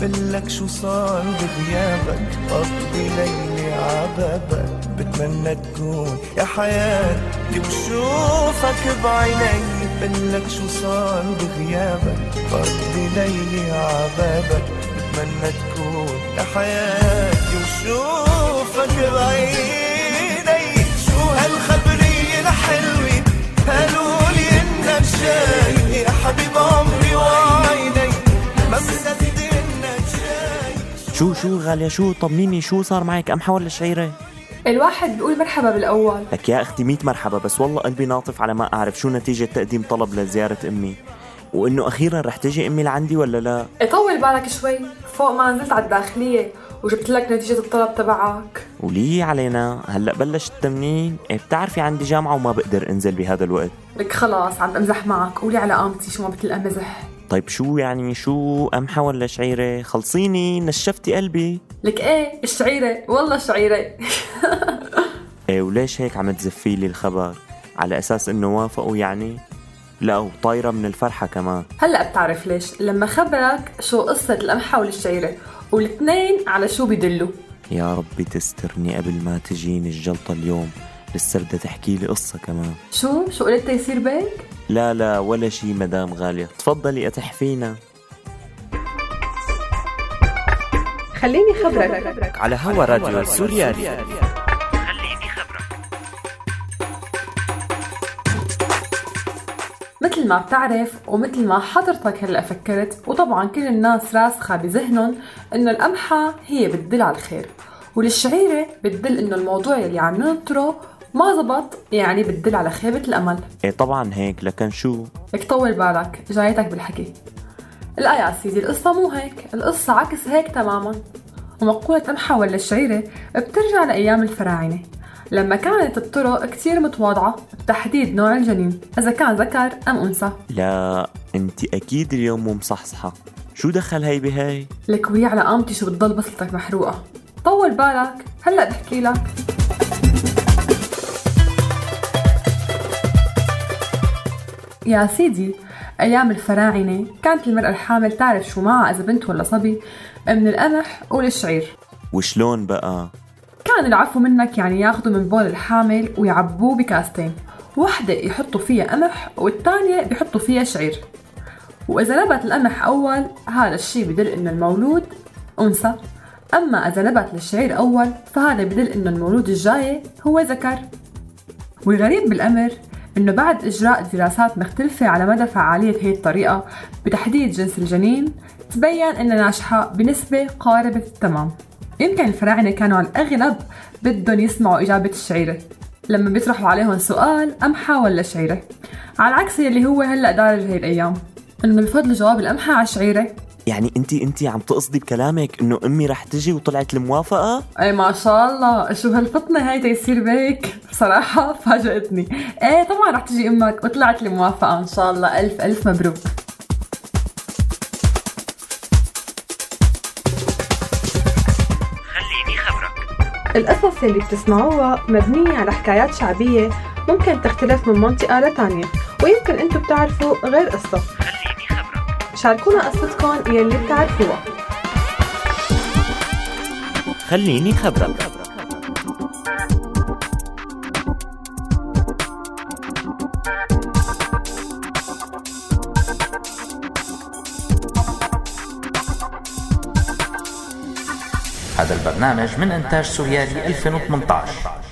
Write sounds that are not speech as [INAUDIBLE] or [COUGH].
بقلك شو صار بغيابك قضي ليلي عبابك. بتمنى تكون يا حياتي وشوفك بعيني. بقلك شو صار بغيابك قضي ليلي عبابك. بتمنى تكون يا حياتي وشوفك بعيني. شو هالخبرية الحلوة؟ قالولي إنك جاي يا حبيب شو شو غالية؟ شو؟ طمنيني شو صار معك؟ قمحة ولا شعيرة؟ الواحد بيقول مرحبا بالأول. لك يا أختي ميت مرحبا بس والله قلبي ناطف على ما أعرف شو نتيجة تقديم طلب لزيارة أمي. وإنه أخيرا رح تجي أمي لعندي ولا لا؟ طول بالك شوي. فوق ما نزلت على الداخلية وجبت لك نتيجة الطلب تبعك. ولي علينا هلأ بلش التمرين إيه بتعرفي عندي جامعة وما بقدر أنزل بهذا الوقت. لك خلاص عم بمزح معك. قولي على قامتي شو ما بتلقى مزح. طيب شو يعني شو قمحة ولا شعيرة خلصيني نشفتي قلبي. لك إيه؟ الشعيرة؟ والله الشعيرة. [LAUGHS] إيه وليش هيك عم تزفي لي الخبر؟ على أساس إنه وافقوا يعني؟ لا وطايرة من الفرحة كمان. هلأ بتعرف ليش؟ لما خبرك شو قصة القمحة والشعيرة والاثنين على شو بيدلوا يا ربي تسترني قبل ما تجيني الجلطة اليوم. لسه بدها تحكي لي قصة كمان. شو؟ شو قلت يصير بيك؟ لا لا ولا شي مدام غالية. تفضلي أتحفينا. خليني خبرك. على هوا راديو سوريالي. مثل ما بتعرف ومثل ما حضرتك هلأ فكرت وطبعا كل الناس راسخة بذهنهم إنه القمحة هي بتدل على الخير. والشعيرة بتدل إنه الموضوع اللي عم ننطره ما زبط يعني بتدل على خيبة الأمل. إيه طبعا هيك لكن شو؟ لك طول بالك جايتك بالحكي. لا يا سيدي القصة مو هيك. القصة عكس هيك تماما. ومقولة قمحة ولا الشعيرة بترجع لأيام الفراعنة. لما كانت الطرق كتير متواضعة بتحديد نوع الجنين إذا كان ذكر أم أنثى. لا أنت أكيد اليوم مو مصحصحة. شو دخل هي بهي؟ لك وهي على قامتي شو بتضل بصلتك محروقة. طول بالك هلأ بحكي لك. يا سيدي أيام الفراعنة كانت المرأة الحامل تعرف شو معها إذا بنت ولا صبي من القمح والشعير. وشلون بقى؟ كان العفو منك يعني ياخذوا من بول الحامل ويعبوه بكاستين. وحدة يحطوا فيها قمح والتانية بيحطوا فيها شعير. وإذا نبت القمح أول هذا الشي بدل إنه المولود أنثى. أما إذا نبت الشعير أول فهذا بدل إنه المولود الجاي هو ذكر. والغريب بالأمر إنه بعد إجراء دراسات مختلفة على مدى فعالية هي الطريقة بتحديد جنس الجنين تبين إنها ناجحة بنسبة قاربة التمام. يمكن الفراعنة كانوا على الأغلب بدهم يسمعوا إجابة الشعيرة. لما بيطرحوا عليهم سؤال قمحة ولا شعيرة؟ على عكس اللي هو هلأ دارج هي الأيام. إنه بفضل جواب القمحة على الشعيرة. يعني انت انت عم تقصدي بكلامك انه امي رح تجي وطلعت الموافقة؟ اي ما شاء الله. شو هالفطنة هاي تيصير بيك بصراحة [LAUGHS] فاجأتني إيه طبعا رح تجي أمك وطلعت الموافقة إن شاء الله. ألف ألف مبروك. القصص اللي بتسمعوها مبنية على حكايات شعبية ممكن تختلف من منطقة لتانية ويمكن انتو بتعرفوا غير قصة. شاركونا قصتكم يلي بتعرفوها. خليني خبرك. هذا البرنامج من إنتاج سوريالي 2018